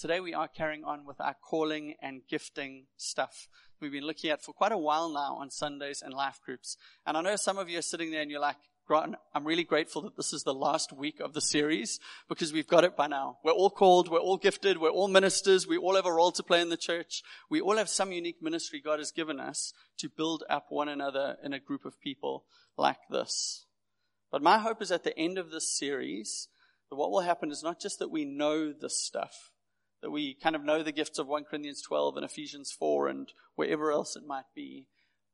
today we are carrying on with our calling and gifting stuff. We've been looking at for quite a while now on Sundays and life groups. And I know some of you are sitting there and you're like, Grant, I'm really grateful that this is the last week of the series because we've got it by now. We're all called, we're all gifted, we're all ministers, we all have a role to play in the church. We all have some unique ministry God has given us to build up one another in a group of people like this. But my hope is at the end of this series that what will happen is not just that we know this stuff, that we kind of know the gifts of 1 Corinthians 12 and Ephesians 4 and wherever else it might be,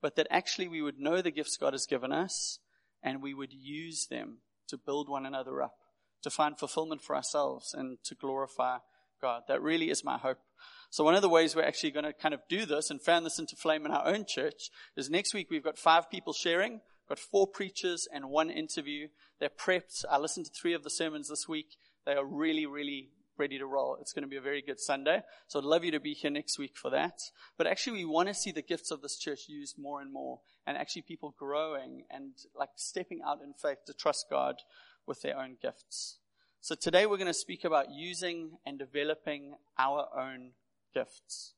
but that actually we would know the gifts God has given us and we would use them to build one another up, to find fulfillment for ourselves and to glorify God. That really is my hope. So one of the ways we're actually going to kind of do this and fan this into flame in our own church is next week we've got five people sharing, got four preachers and one interview. They're prepped. I listened to three of the sermons this week. They are really, really ready to roll. It's going to be a very good Sunday. So I'd love you to be here next week for that. But actually we want to see the gifts of this church used more and more and actually people growing and like stepping out in faith to trust God with their own gifts. So today we're going to speak about using and developing our own gifts.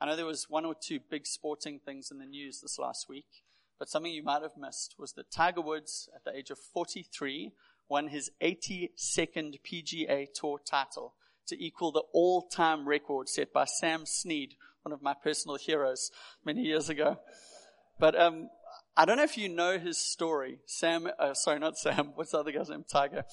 I know there was one or two big sporting things in the news this last week, but something you might have missed was that Tiger Woods, at the age of 43, won his 82nd PGA Tour title to equal the all-time record set by Sam Snead, one of my personal heroes many years ago. But um, I don't know if you know his story. Sam, uh, sorry, not Sam. What's the other guy's name? Tiger.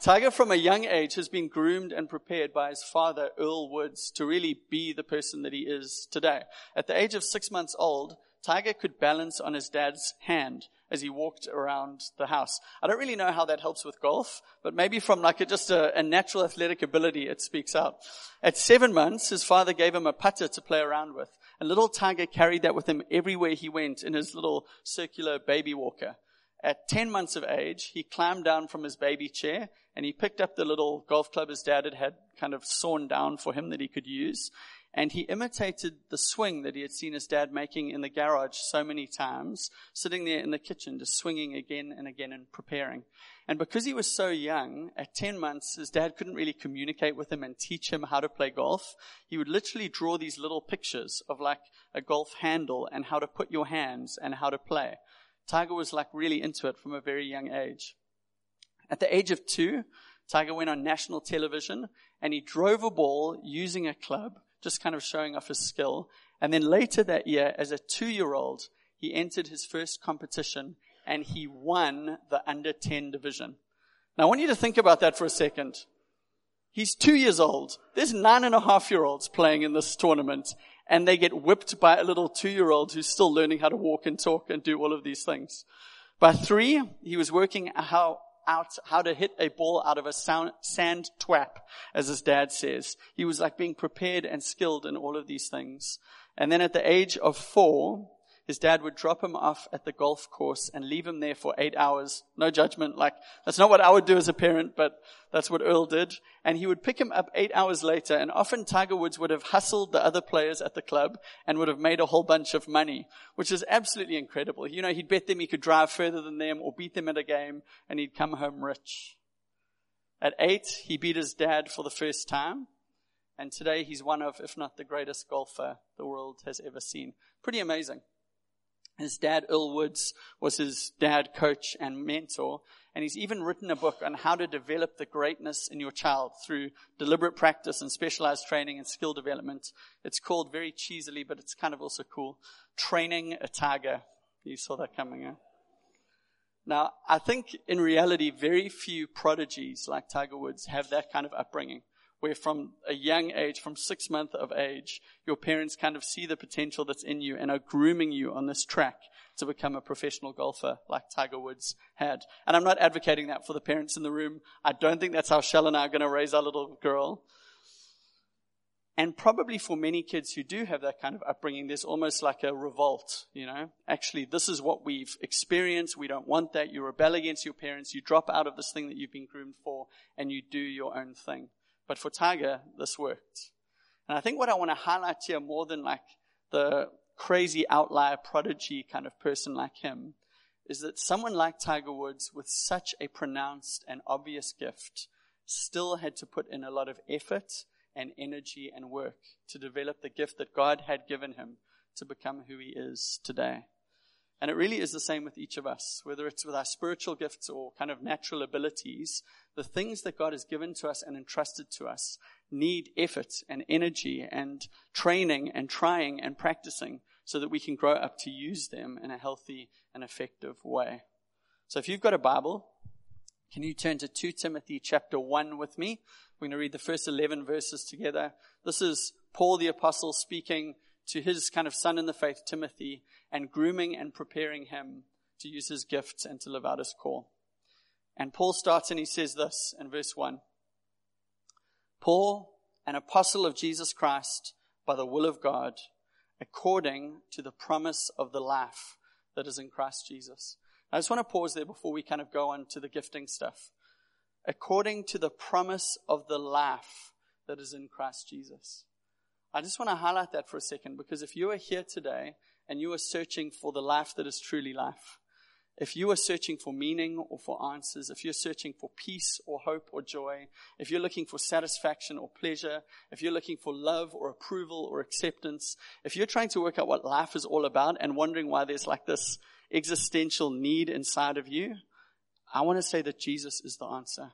Tiger, from a young age, has been groomed and prepared by his father, Earl Woods, to really be the person that he is today. At the age of six months old, Tiger could balance on his dad's hand as he walked around the house. I don't really know how that helps with golf, but maybe from like a, just a, a, natural athletic ability, it speaks out. At seven months, his father gave him a putter to play around with. And little Tiger carried that with him everywhere he went in his little circular baby walker. At 10 months of age, he climbed down from his baby chair and he picked up the little golf club his dad had had kind of sawn down for him that he could use and he imitated the swing that he had seen his dad making in the garage so many times, sitting there in the kitchen, just swinging again and again and preparing. And because he was so young, at 10 months, his dad couldn't really communicate with him and teach him how to play golf. He would literally draw these little pictures of like a golf handle and how to put your hands and how to play. Tiger was like really into it from a very young age. At the age of two, Tiger went on national television and he drove a ball using a club just kind of showing off his skill. And then later that year, as a two year old, he entered his first competition and he won the under 10 division. Now I want you to think about that for a second. He's two years old. There's nine and a half year olds playing in this tournament and they get whipped by a little two year old who's still learning how to walk and talk and do all of these things. By three, he was working how, out how to hit a ball out of a sound, sand twap, as his dad says. He was like being prepared and skilled in all of these things. And then at the age of four, his dad would drop him off at the golf course and leave him there for eight hours. No judgment. Like, that's not what I would do as a parent, but that's what Earl did. And he would pick him up eight hours later, and often Tiger Woods would have hustled the other players at the club and would have made a whole bunch of money, which is absolutely incredible. You know, he'd bet them he could drive further than them or beat them at a game, and he'd come home rich. At eight, he beat his dad for the first time. And today he's one of, if not the greatest golfer the world has ever seen. Pretty amazing. His dad, Earl Woods, was his dad, coach, and mentor. And he's even written a book on how to develop the greatness in your child through deliberate practice and specialized training and skill development. It's called very cheesily, but it's kind of also cool. Training a Tiger. You saw that coming, huh? Now, I think in reality, very few prodigies like Tiger Woods have that kind of upbringing where from a young age, from six months of age, your parents kind of see the potential that's in you and are grooming you on this track to become a professional golfer like Tiger Woods had. And I'm not advocating that for the parents in the room. I don't think that's how Shell and I are going to raise our little girl. And probably for many kids who do have that kind of upbringing, there's almost like a revolt, you know. Actually, this is what we've experienced. We don't want that. You rebel against your parents. You drop out of this thing that you've been groomed for and you do your own thing. But for Tiger, this worked. And I think what I want to highlight here more than like the crazy outlier prodigy kind of person like him is that someone like Tiger Woods with such a pronounced and obvious gift still had to put in a lot of effort and energy and work to develop the gift that God had given him to become who he is today. And it really is the same with each of us, whether it's with our spiritual gifts or kind of natural abilities. The things that God has given to us and entrusted to us need effort and energy and training and trying and practicing so that we can grow up to use them in a healthy and effective way. So if you've got a Bible, can you turn to 2 Timothy chapter 1 with me? We're going to read the first 11 verses together. This is Paul the apostle speaking to his kind of son in the faith, Timothy, and grooming and preparing him to use his gifts and to live out his call. And Paul starts and he says this in verse 1 Paul, an apostle of Jesus Christ by the will of God, according to the promise of the life that is in Christ Jesus. I just want to pause there before we kind of go on to the gifting stuff. According to the promise of the life that is in Christ Jesus. I just want to highlight that for a second because if you are here today and you are searching for the life that is truly life, if you are searching for meaning or for answers, if you're searching for peace or hope or joy, if you're looking for satisfaction or pleasure, if you're looking for love or approval or acceptance, if you're trying to work out what life is all about and wondering why there's like this existential need inside of you, I want to say that Jesus is the answer.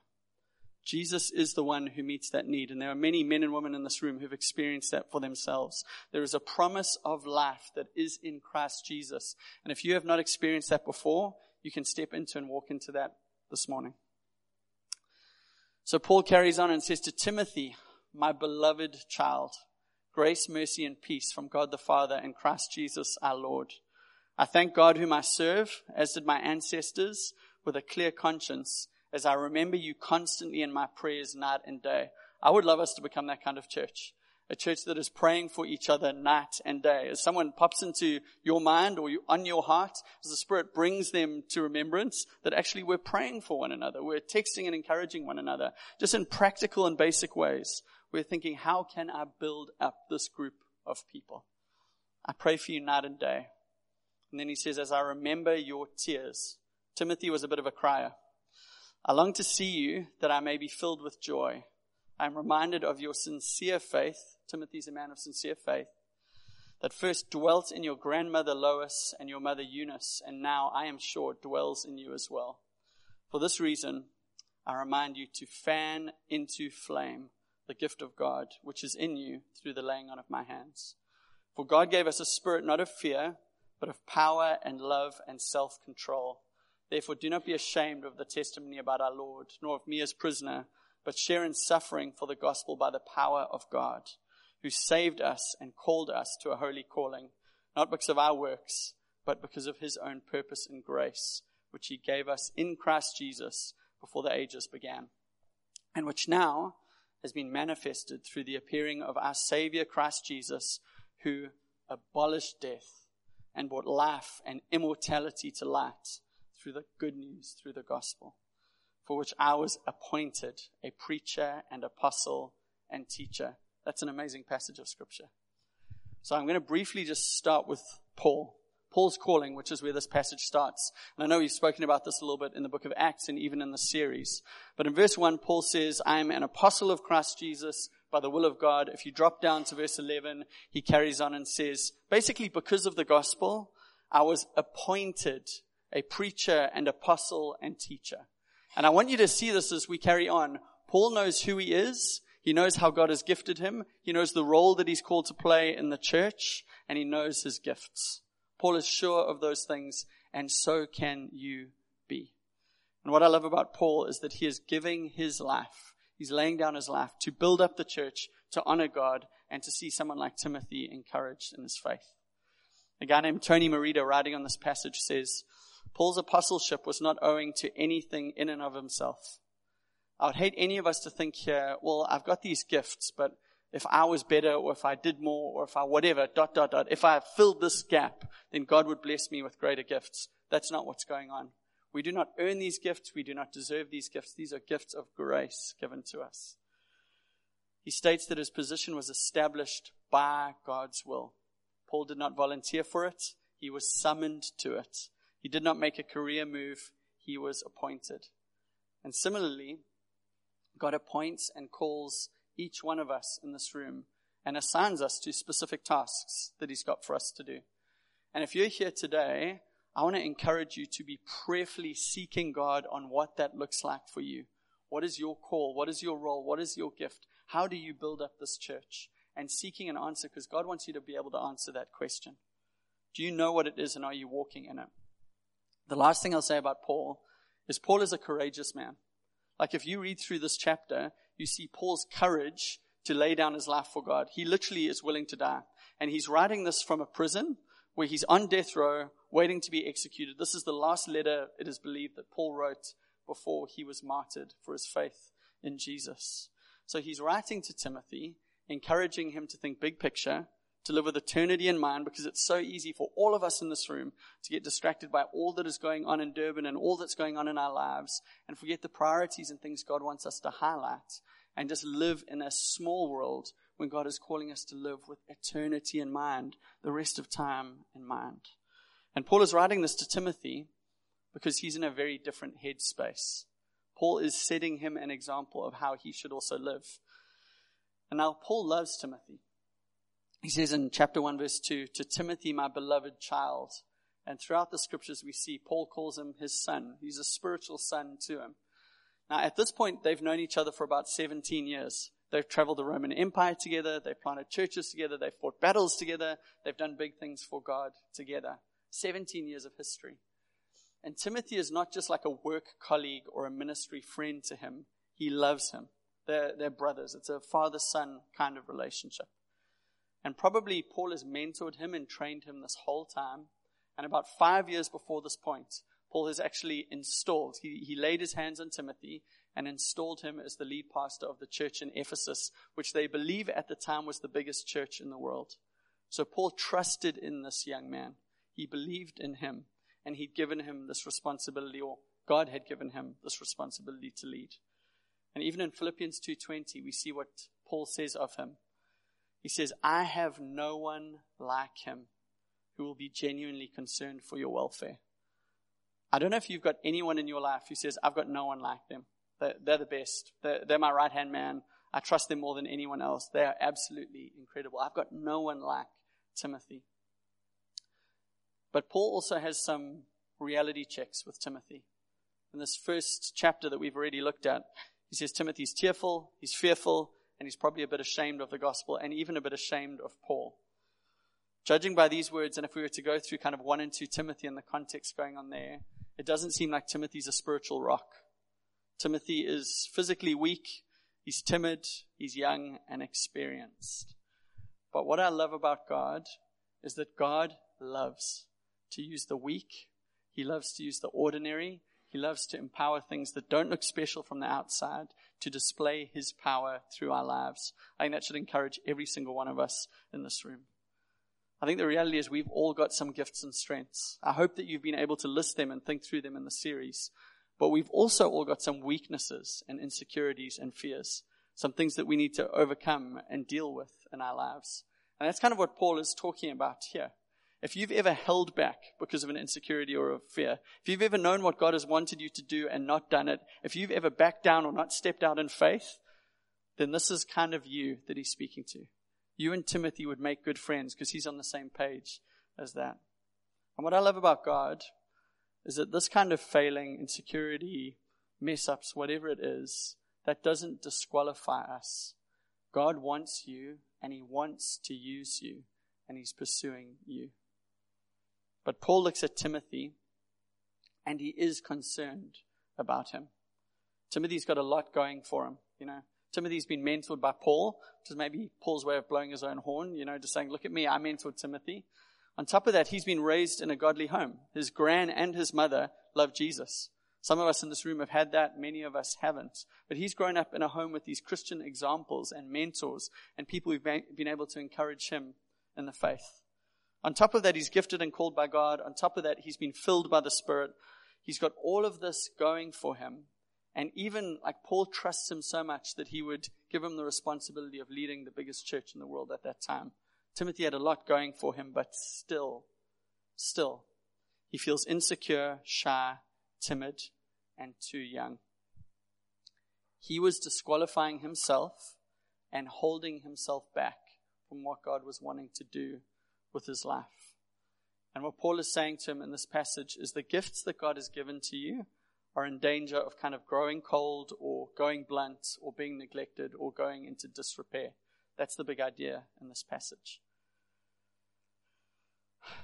Jesus is the one who meets that need. And there are many men and women in this room who've experienced that for themselves. There is a promise of life that is in Christ Jesus. And if you have not experienced that before, you can step into and walk into that this morning. So Paul carries on and says to Timothy, my beloved child, grace, mercy, and peace from God the Father and Christ Jesus our Lord. I thank God whom I serve, as did my ancestors, with a clear conscience as I remember you constantly in my prayers night and day. I would love us to become that kind of church. A church that is praying for each other night and day. As someone pops into your mind or on your heart, as the Spirit brings them to remembrance, that actually we're praying for one another. We're texting and encouraging one another. Just in practical and basic ways. We're thinking, how can I build up this group of people? I pray for you night and day. And then he says, as I remember your tears. Timothy was a bit of a crier. I long to see you that I may be filled with joy. I am reminded of your sincere faith. Timothy is a man of sincere faith. That first dwelt in your grandmother Lois and your mother Eunice, and now I am sure dwells in you as well. For this reason, I remind you to fan into flame the gift of God, which is in you through the laying on of my hands. For God gave us a spirit not of fear, but of power and love and self control. Therefore, do not be ashamed of the testimony about our Lord, nor of me as prisoner, but share in suffering for the gospel by the power of God, who saved us and called us to a holy calling, not because of our works, but because of his own purpose and grace, which he gave us in Christ Jesus before the ages began, and which now has been manifested through the appearing of our Savior Christ Jesus, who abolished death and brought life and immortality to light through the good news, through the gospel, for which I was appointed a preacher and apostle and teacher. That's an amazing passage of scripture. So I'm going to briefly just start with Paul. Paul's calling, which is where this passage starts. And I know we've spoken about this a little bit in the book of Acts and even in the series. But in verse 1, Paul says, I am an apostle of Christ Jesus by the will of God. If you drop down to verse 11, he carries on and says, basically because of the gospel, I was appointed a preacher and apostle and teacher. And I want you to see this as we carry on. Paul knows who he is. He knows how God has gifted him. He knows the role that he's called to play in the church and he knows his gifts. Paul is sure of those things and so can you be. And what I love about Paul is that he is giving his life. He's laying down his life to build up the church, to honor God, and to see someone like Timothy encouraged in his faith. A guy named Tony Merida, writing on this passage says, Paul's apostleship was not owing to anything in and of himself. I would hate any of us to think here, well, I've got these gifts, but if I was better or if I did more or if I whatever, dot, dot, dot, if I filled this gap, then God would bless me with greater gifts. That's not what's going on. We do not earn these gifts. We do not deserve these gifts. These are gifts of grace given to us. He states that his position was established by God's will. Paul did not volunteer for it. He was summoned to it. He did not make a career move, he was appointed. And similarly, God appoints and calls each one of us in this room and assigns us to specific tasks that He's got for us to do. And if you're here today, I want to encourage you to be prayerfully seeking God on what that looks like for you. What is your call? What is your role? What is your gift? How do you build up this church? And seeking an answer because God wants you to be able to answer that question. Do you know what it is and are you walking in it? The last thing I'll say about Paul is Paul is a courageous man. Like if you read through this chapter, you see Paul's courage to lay down his life for God. He literally is willing to die. And he's writing this from a prison where he's on death row, waiting to be executed. This is the last letter, it is believed, that Paul wrote before he was martyred for his faith in Jesus. So he's writing to Timothy, encouraging him to think big picture, to live with eternity in mind, because it's so easy for all of us in this room to get distracted by all that is going on in Durban and all that's going on in our lives and forget the priorities and things God wants us to highlight and just live in a small world when God is calling us to live with eternity in mind, the rest of time in mind. And Paul is writing this to Timothy because he's in a very different headspace. Paul is setting him an example of how he should also live. And now Paul loves Timothy. He says in chapter 1 verse 2, to Timothy, my beloved child. And throughout the scriptures we see Paul calls him his son. He's a spiritual son to him. Now at this point, they've known each other for about 17 years. They've traveled the Roman Empire together. They've planted churches together. They've fought battles together. They've done big things for God together. 17 years of history. And Timothy is not just like a work colleague or a ministry friend to him. He loves him. They're, they're brothers. It's a father son kind of relationship. And probably Paul has mentored him and trained him this whole time. And about five years before this point, Paul has actually installed, he, he laid his hands on Timothy and installed him as the lead pastor of the church in Ephesus, which they believe at the time was the biggest church in the world. So Paul trusted in this young man. He believed in him and he'd given him this responsibility or God had given him this responsibility to lead. And even in Philippians 2:20 we see what Paul says of him. He says, "I have no one like him who will be genuinely concerned for your welfare." I don't know if you've got anyone in your life who says, "I've got no one like them." They're, the best. They're, they're my right-hand man. I trust them more than anyone else. They are absolutely incredible. I've got no one like Timothy. But Paul also has some reality checks with Timothy. In this first chapter that we've already looked at, he says Timothy's tearful, he's fearful, and he's probably a bit ashamed of the gospel and even a bit ashamed of Paul. Judging by these words, and if we were to go through kind of 1 and 2 Timothy and the context going on there, it doesn't seem like Timothy's a spiritual rock. Timothy is physically weak, he's timid, he's young and experienced. But what I love about God is that God loves to use the weak. He loves to use the ordinary. He loves to empower things that don't look special from the outside to display his power through our lives. I think that should encourage every single one of us in this room. I think the reality is we've all got some gifts and strengths. I hope that you've been able to list them and think through them in the series. But we've also all got some weaknesses and insecurities and fears, some things that we need to overcome and deal with in our lives. And that's kind of what Paul is talking about here. If you've ever held back because of an insecurity or a fear, if you've ever known what God has wanted you to do and not done it, if you've ever backed down or not stepped out in faith, then this is kind of you that he's speaking to. You and Timothy would make good friends because he's on the same page as that. And what I love about God is that this kind of failing, insecurity, mess ups, whatever it is, that doesn't disqualify us. God wants you and he wants to use you and he's pursuing you. But Paul looks at Timothy and he is concerned about him. Timothy's got a lot going for him, you know. Timothy's been mentored by Paul, which is maybe Paul's way of blowing his own horn, you know, just saying, look at me, I mentored Timothy. On top of that, he's been raised in a godly home. His gran and his mother love Jesus. Some of us in this room have had that, many of us haven't. But he's grown up in a home with these Christian examples and mentors and people who've been able to encourage him in the faith. On top of that, he's gifted and called by God. On top of that, he's been filled by the Spirit. He's got all of this going for him. And even like Paul trusts him so much that he would give him the responsibility of leading the biggest church in the world at that time. Timothy had a lot going for him, but still, still, he feels insecure, shy, timid, and too young. He was disqualifying himself and holding himself back from what God was wanting to do with his life. And what Paul is saying to him in this passage is the gifts that God has given to you are in danger of kind of growing cold or going blunt or being neglected or going into disrepair. That's the big idea in this passage.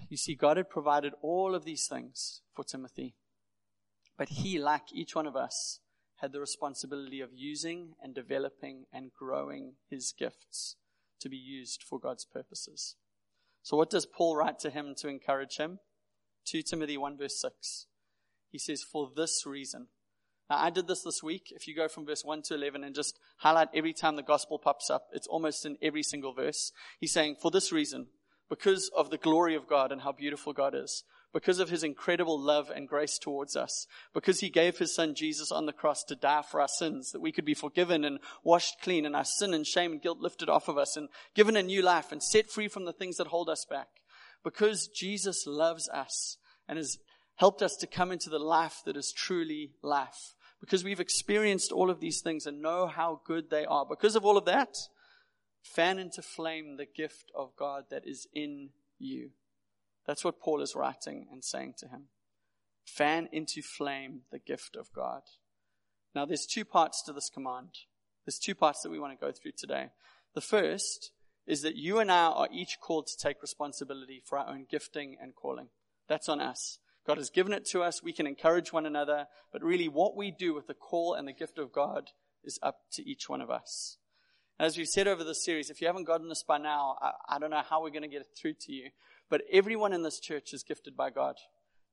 You see, God had provided all of these things for Timothy, but he, like each one of us, had the responsibility of using and developing and growing his gifts to be used for God's purposes. So, what does Paul write to him to encourage him? 2 Timothy 1, verse 6. He says, For this reason. Now, I did this this week. If you go from verse 1 to 11 and just highlight every time the gospel pops up, it's almost in every single verse. He's saying, For this reason, because of the glory of God and how beautiful God is, because of his incredible love and grace towards us, because he gave his son Jesus on the cross to die for our sins, that we could be forgiven and washed clean and our sin and shame and guilt lifted off of us and given a new life and set free from the things that hold us back. Because Jesus loves us and has helped us to come into the life that is truly life. Because we've experienced all of these things and know how good they are. Because of all of that, fan into flame the gift of God that is in you. That's what Paul is writing and saying to him. Fan into flame the gift of God. Now, there's two parts to this command. There's two parts that we want to go through today. The first is that you and I are each called to take responsibility for our own gifting and calling. That's on us. God has given it to us. We can encourage one another. But really, what we do with the call and the gift of God is up to each one of us. As we've said over this series, if you haven't gotten this by now, I, I don't know how we're going to get it through to you. But everyone in this church is gifted by God.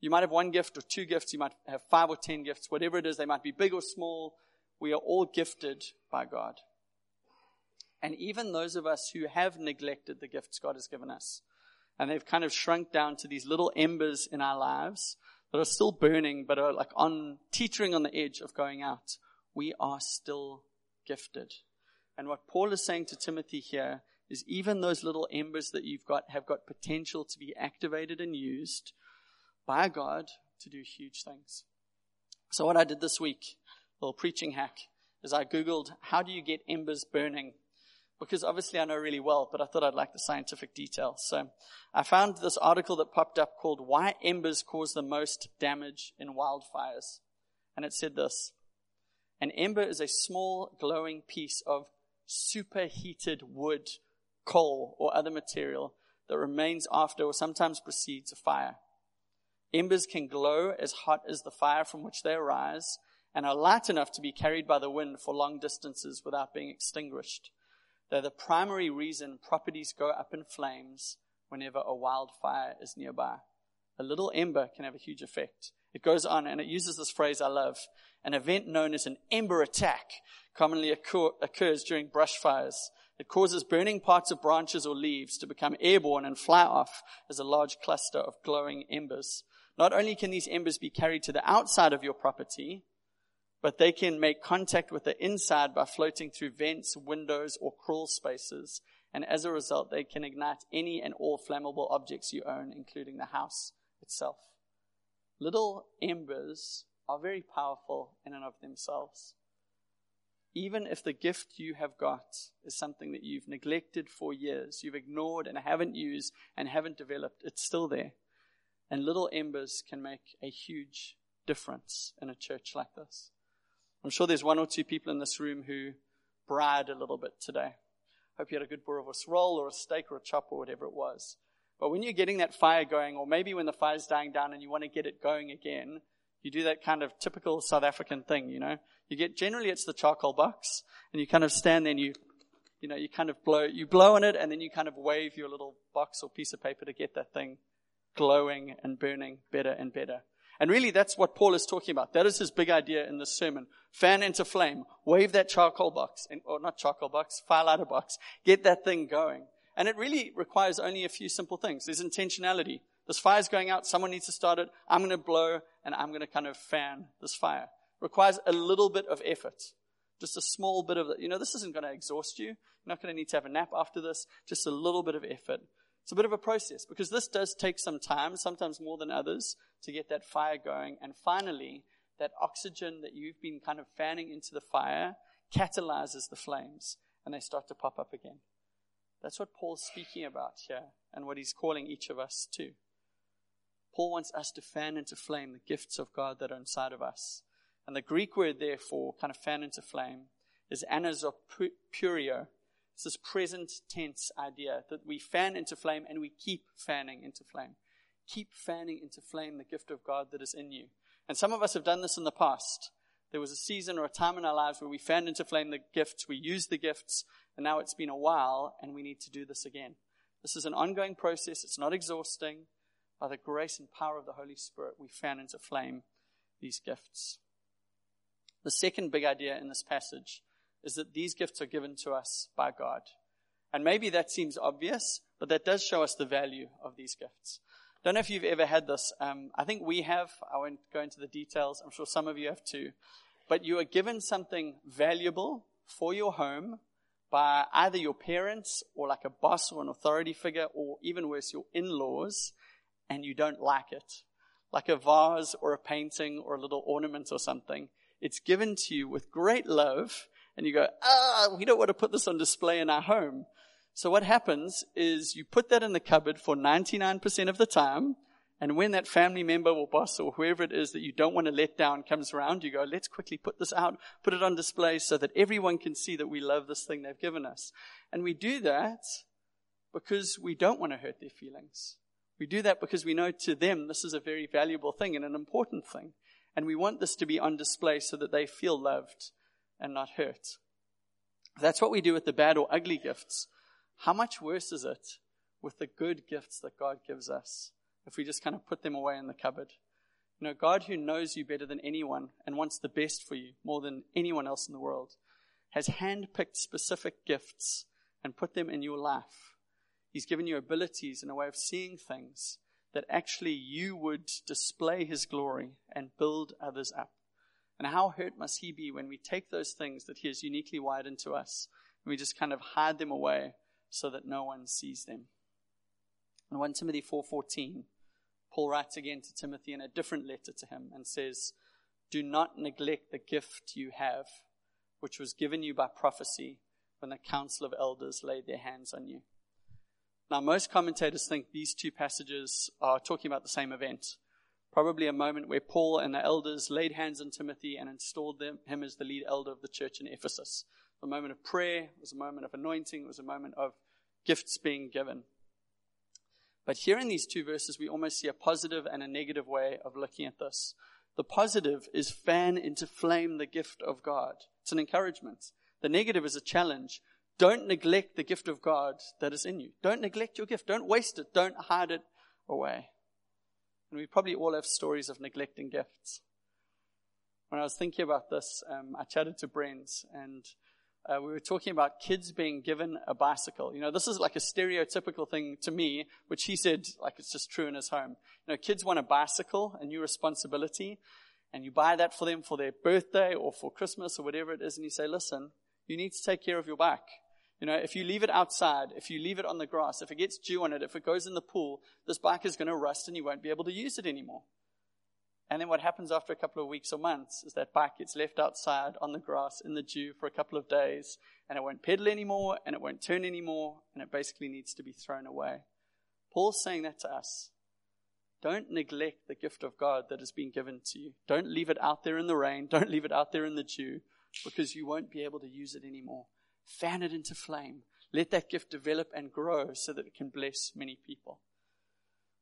You might have one gift or two gifts. You might have five or ten gifts. Whatever it is, they might be big or small. We are all gifted by God. And even those of us who have neglected the gifts God has given us, and they've kind of shrunk down to these little embers in our lives that are still burning, but are like on teetering on the edge of going out. We are still gifted. And what Paul is saying to Timothy here is even those little embers that you've got have got potential to be activated and used by God to do huge things. So what I did this week, little preaching hack, is I Googled, how do you get embers burning? because obviously I know really well, but I thought I'd like the scientific detail. So I found this article that popped up called Why Embers Cause the Most Damage in Wildfires. And it said this An ember is a small glowing piece of superheated wood, coal, or other material that remains after or sometimes precedes a fire. Embers can glow as hot as the fire from which they arise and are light enough to be carried by the wind for long distances without being extinguished. They're the primary reason properties go up in flames whenever a wildfire is nearby. A little ember can have a huge effect. It goes on and it uses this phrase I love. An event known as an ember attack commonly occur, occurs during brush fires. It causes burning parts of branches or leaves to become airborne and fly off as a large cluster of glowing embers. Not only can these embers be carried to the outside of your property, but they can make contact with the inside by floating through vents, windows, or crawl spaces. And as a result, they can ignite any and all flammable objects you own, including the house itself. Little embers are very powerful in and of themselves. Even if the gift you have got is something that you've neglected for years, you've ignored and haven't used and haven't developed, it's still there. And little embers can make a huge difference in a church like this. I'm sure there's one or two people in this room who braaied a little bit today. Hope you had a good boerewors roll or a steak or a chop or whatever it was. But when you're getting that fire going, or maybe when the fire's dying down and you want to get it going again, you do that kind of typical South African thing, you know. You get generally it's the charcoal box, and you kind of stand there and you, you know, you kind of blow, you blow on it, and then you kind of wave your little box or piece of paper to get that thing glowing and burning better and better. And really, that's what Paul is talking about. That is his big idea in this sermon. Fan into flame. Wave that charcoal box, or not charcoal box, firelighter box. Get that thing going. And it really requires only a few simple things. There's intentionality. This fire's going out. Someone needs to start it. I'm going to blow and I'm going to kind of fan this fire. It requires a little bit of effort. Just a small bit of, you know, this isn't going to exhaust you. You're not going to need to have a nap after this. Just a little bit of effort. It's a bit of a process because this does take some time, sometimes more than others, to get that fire going. And finally, that oxygen that you've been kind of fanning into the fire catalyzes the flames. and they start to pop up again. That's what Paul's speaking about here and what he's calling each of us to. Paul wants us to fan into flame the gifts of God that are inside of us. And the Greek word, therefore, kind of fan into flame, is anazopurio. It's this present tense idea that we fan into flame and we keep fanning into flame. Keep fanning into flame the gift of God that is in you. And some of us have done this in the past. There was a season or a time in our lives where we fanned into flame the gifts, we used the gifts, and now it's been a while and we need to do this again. This is an ongoing process. It's not exhausting. By the grace and power of the Holy Spirit, we fan into flame these gifts. The second big idea in this passage is that these gifts are given to us by God. And maybe that seems obvious, but that does show us the value of these gifts. Don't know if you've ever had this. Um, I think we have. I won't go into the details. I'm sure some of you have too. But you are given something valuable for your home by either your parents or like a boss or an authority figure or even worse, your in-laws, and you don't like it. Like a vase or a painting or a little ornament or something. It's given to you with great love, and you go, ah, we don't want to put this on display in our home. So what happens is you put that in the cupboard for 99% of the time, and when that family member or boss or whoever it is that you don't want to let down comes around, you go, let's quickly put this out, put it on display so that everyone can see that we love this thing they've given us. And we do that because we don't want to hurt their feelings. We do that because we know to them this is a very valuable thing and an important thing. And we want this to be on display so that they feel loved and not hurt. that's what we do with the bad or ugly gifts. How much worse is it with the good gifts that God gives us if we just kind of put them away in the cupboard? You know, God who knows you better than anyone and wants the best for you more than anyone else in the world has handpicked specific gifts and put them in your life. He's given you abilities and a way of seeing things that actually you would display his glory and build others up. And how hurt must he be when we take those things that he has uniquely wired into us and we just kind of hide them away so that no one sees them. In 1 Timothy 4:14, Paul writes again to Timothy in a different letter to him and says, "Do not neglect the gift you have, which was given you by prophecy when the council of elders laid their hands on you." Now, most commentators think these two passages are talking about the same event. Probably a moment where Paul and the elders laid hands on Timothy and installed them, him as the lead elder of the church in Ephesus. A moment of prayer, was a moment of anointing, it was a moment of gifts being given. But here in these two verses, we almost see a positive and a negative way of looking at this. The positive is fan into flame the gift of God. It's an encouragement. The negative is a challenge. Don't neglect the gift of God that is in you. Don't neglect your gift. Don't waste it. Don't hide it away. And we probably all have stories of neglecting gifts. When I was thinking about this, um, I chatted to Brent and uh, we were talking about kids being given a bicycle. You know, this is like a stereotypical thing to me, which he said, like it's just true in his home. You know, kids want a bicycle, a new responsibility, and you buy that for them for their birthday or for Christmas or whatever it is, and you say, listen, you need to take care of your bike. You know, if you leave it outside, if you leave it on the grass, if it gets dew on it, if it goes in the pool, this bike is going to rust and you won't be able to use it anymore. And then what happens after a couple of weeks or months is that bike gets left outside on the grass in the dew for a couple of days and it won't pedal anymore and it won't turn anymore and it basically needs to be thrown away. Paul's saying that to us. Don't neglect the gift of God that has been given to you. Don't leave it out there in the rain. Don't leave it out there in the dew because you won't be able to use it anymore. Fan it into flame. Let that gift develop and grow so that it can bless many people.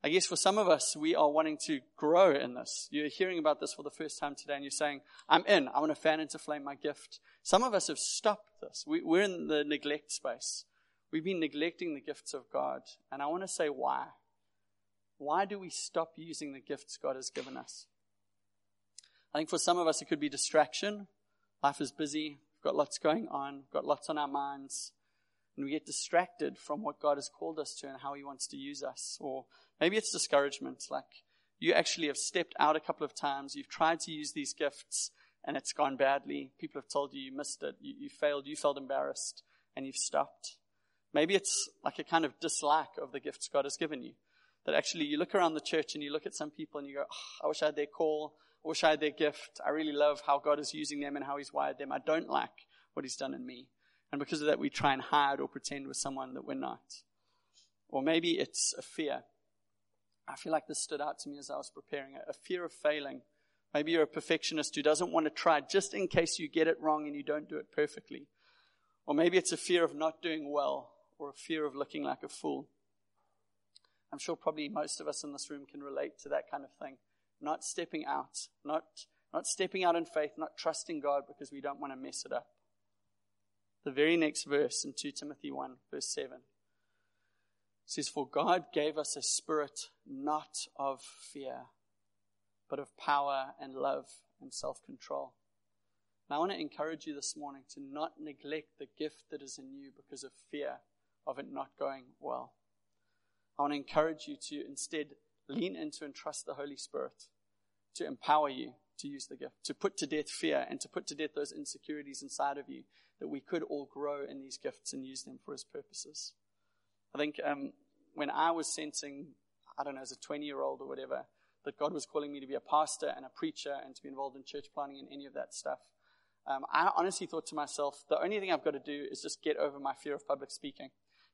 I guess for some of us, we are wanting to grow in this. You're hearing about this for the first time today and you're saying, I'm in. I want to fan into flame my gift. Some of us have stopped this. We, we're in the neglect space. We've been neglecting the gifts of God. And I want to say why. Why do we stop using the gifts God has given us? I think for some of us, it could be distraction. Life is busy. We've got lots going on. We've got lots on our minds. And we get distracted from what God has called us to and how He wants to use us. Or Maybe it's discouragement, like you actually have stepped out a couple of times, you've tried to use these gifts, and it's gone badly. People have told you you missed it, you, you failed, you felt embarrassed, and you've stopped. Maybe it's like a kind of dislike of the gifts God has given you. That actually you look around the church and you look at some people and you go, oh, I wish I had their call. I had their gift. I really love how God is using them and how He's wired them. I don't like what He's done in me. And because of that, we try and hide or pretend we're someone that we're not. Or maybe it's a fear. I feel like this stood out to me as I was preparing it a fear of failing. Maybe you're a perfectionist who doesn't want to try just in case you get it wrong and you don't do it perfectly. Or maybe it's a fear of not doing well or a fear of looking like a fool. I'm sure probably most of us in this room can relate to that kind of thing. Not stepping out, not, not stepping out in faith, not trusting God because we don't want to mess it up. The very next verse in 2 Timothy 1, verse 7 says, For God gave us a spirit not of fear, but of power and love and self control. I want to encourage you this morning to not neglect the gift that is in you because of fear of it not going well. I want to encourage you to instead lean into and trust the Holy Spirit to empower you to use the gift, to put to death fear and to put to death those insecurities inside of you, that we could all grow in these gifts and use them for His purposes. I think um, when I was sensing, I don't know, as a 20 year old or whatever, that God was calling me to be a pastor and a preacher and to be involved in church planning and any of that stuff, um, I honestly thought to myself, the only thing I've got to do is just get over my fear of public speaking.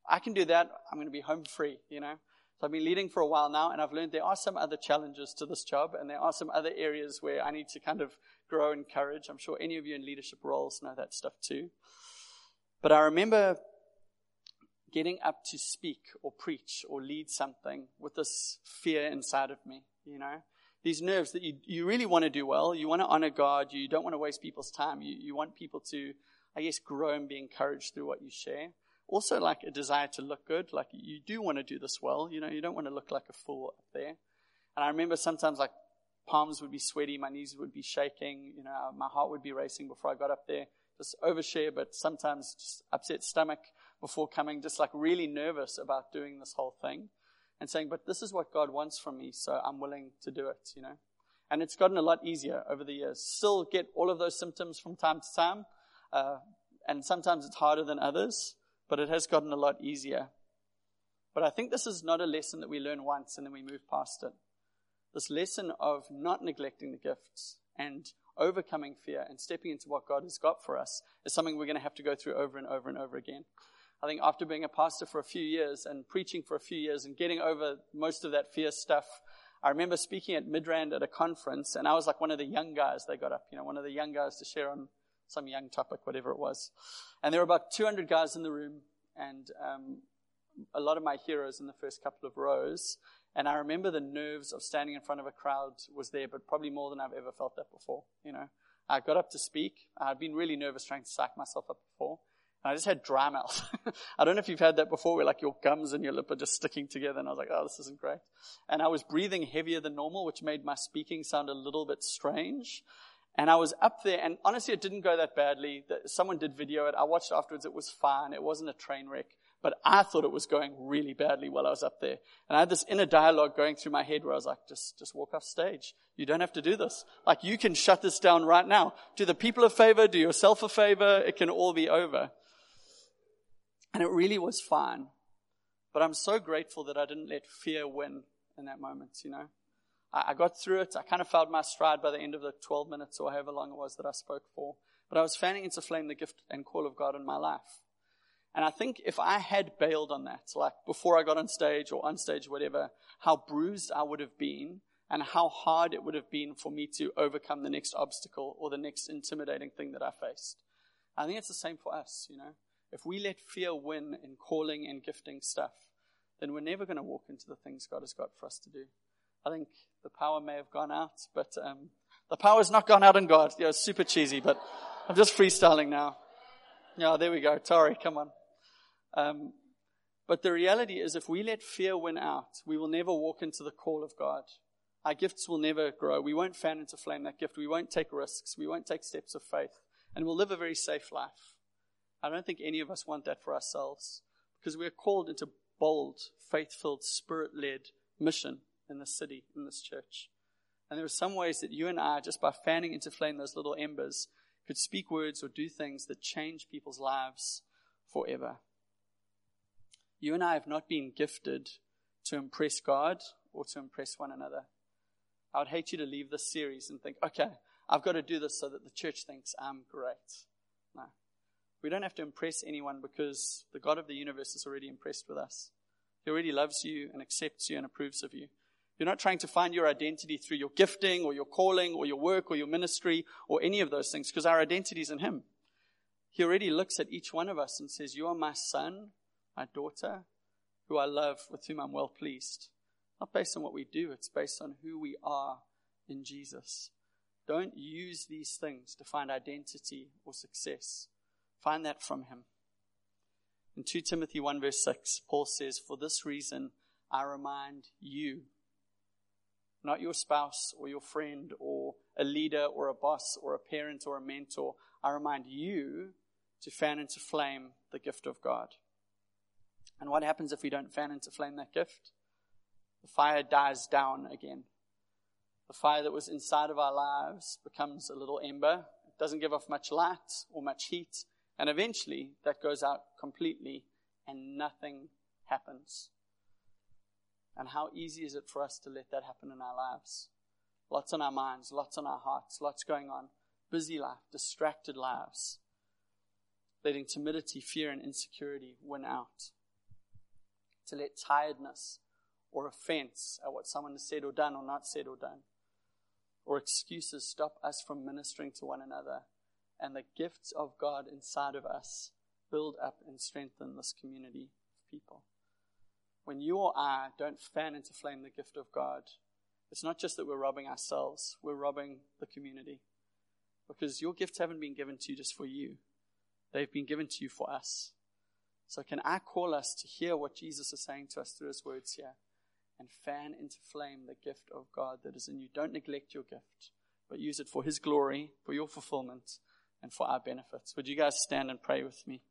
I can do that. I'm going to be home free, you know. So I've been leading for a while now, and I've learned there are some other challenges to this job, and there are some other areas where I need to kind of grow in courage. I'm sure any of you in leadership roles know that stuff too. But I remember getting up to speak or preach or lead something with this fear inside of me, you know. These nerves that you, you really want to do well. You want to honor God. You don't want to waste people's time. You, you want people to, I guess, grow and be encouraged through what you share also like a desire to look good. Like you do want to do this well. You know, you don't want to look like a fool up there. And I remember sometimes like palms would be sweaty, my knees would be shaking, you know, my heart would be racing before I got up there. Just overshare, but sometimes just upset stomach before coming, just like really nervous about doing this whole thing and saying, but this is what God wants from me, so I'm willing to do it, you know. And it's gotten a lot easier over the years. Still get all of those symptoms from time to time, uh, and sometimes it's harder than others but it has gotten a lot easier. But I think this is not a lesson that we learn once and then we move past it. This lesson of not neglecting the gifts and overcoming fear and stepping into what God has got for us is something we're going to have to go through over and over and over again. I think after being a pastor for a few years and preaching for a few years and getting over most of that fear stuff, I remember speaking at Midrand at a conference and I was like one of the young guys they got up, you know, one of the young guys to share on some young topic, whatever it was. And there were about 200 guys in the room, and um, a lot of my heroes in the first couple of rows. And I remember the nerves of standing in front of a crowd was there, but probably more than I've ever felt that before. You know, I got up to speak. I'd been really nervous trying to psych myself up before. And I just had dry mouth. I don't know if you've had that before where like your gums and your lip are just sticking together. And I was like, oh, this isn't great. And I was breathing heavier than normal, which made my speaking sound a little bit strange. And I was up there, and honestly, it didn't go that badly. Someone did video it. I watched afterwards. It was fine. It wasn't a train wreck. But I thought it was going really badly while I was up there. And I had this inner dialogue going through my head where I was like, just, just walk off stage. You don't have to do this. Like, you can shut this down right now. Do the people a favor. Do yourself a favor. It can all be over. And it really was fine. But I'm so grateful that I didn't let fear win in that moment, you know? I, got through it. I kind of felt my stride by the end of the 12 minutes or however long it was that I spoke for. But I was fanning into flame the gift and call of God in my life. And I think if I had bailed on that, like before I got on stage or on stage, whatever, how bruised I would have been and how hard it would have been for me to overcome the next obstacle or the next intimidating thing that I faced. I think it's the same for us, you know. If we let fear win in calling and gifting stuff, then we're never going to walk into the things God has got for us to do. I think the power may have gone out, but um, the power's not gone out in God. Yeah, it's super cheesy, but I'm just freestyling now. Yeah, there we go. Tari, come on. Um, but the reality is, if we let fear win out, we will never walk into the call of God. Our gifts will never grow. We won't fan into flame that gift. We won't take risks. We won't take steps of faith. And we'll live a very safe life. I don't think any of us want that for ourselves because we're called into bold, faith filled, spirit led mission in this city, in this church. And there are some ways that you and I, just by fanning into flame those little embers, could speak words or do things that change people's lives forever. You and I have not been gifted to impress God or to impress one another. I would hate you to leave this series and think, okay, I've got to do this so that the church thinks I'm great. No. We don't have to impress anyone because the God of the universe is already impressed with us. He already loves you and accepts you and approves of you. You're not trying to find your identity through your gifting or your calling or your work or your ministry or any of those things because our identity is in Him. He already looks at each one of us and says, You are my son, my daughter, who I love, with whom I'm well pleased. Not based on what we do, it's based on who we are in Jesus. Don't use these things to find identity or success. Find that from Him. In 2 Timothy 1 verse 6, Paul says, For this reason I remind you, not your spouse or your friend or a leader or a boss or a parent or a mentor, I remind you to fan into flame the gift of God. And what happens if we don't fan into flame that gift? The fire dies down again. The fire that was inside of our lives becomes a little ember. It doesn't give off much light or much heat. And eventually that goes out completely and nothing happens. And how easy is it for us to let that happen in our lives? Lots on our minds, lots on our hearts, lots going on. Busy life, distracted lives. Letting timidity, fear, and insecurity win out. To let tiredness or offense at what someone has said or done or not said or done, or excuses stop us from ministering to one another and the gifts of God inside of us build up and strengthen this community of people. When you or I don't fan into flame the gift of God, it's not just that we're robbing ourselves, we're robbing the community. Because your gifts haven't been given to you just for you, they've been given to you for us. So, can I call us to hear what Jesus is saying to us through his words here and fan into flame the gift of God that is in you? Don't neglect your gift, but use it for his glory, for your fulfillment, and for our benefits. Would you guys stand and pray with me?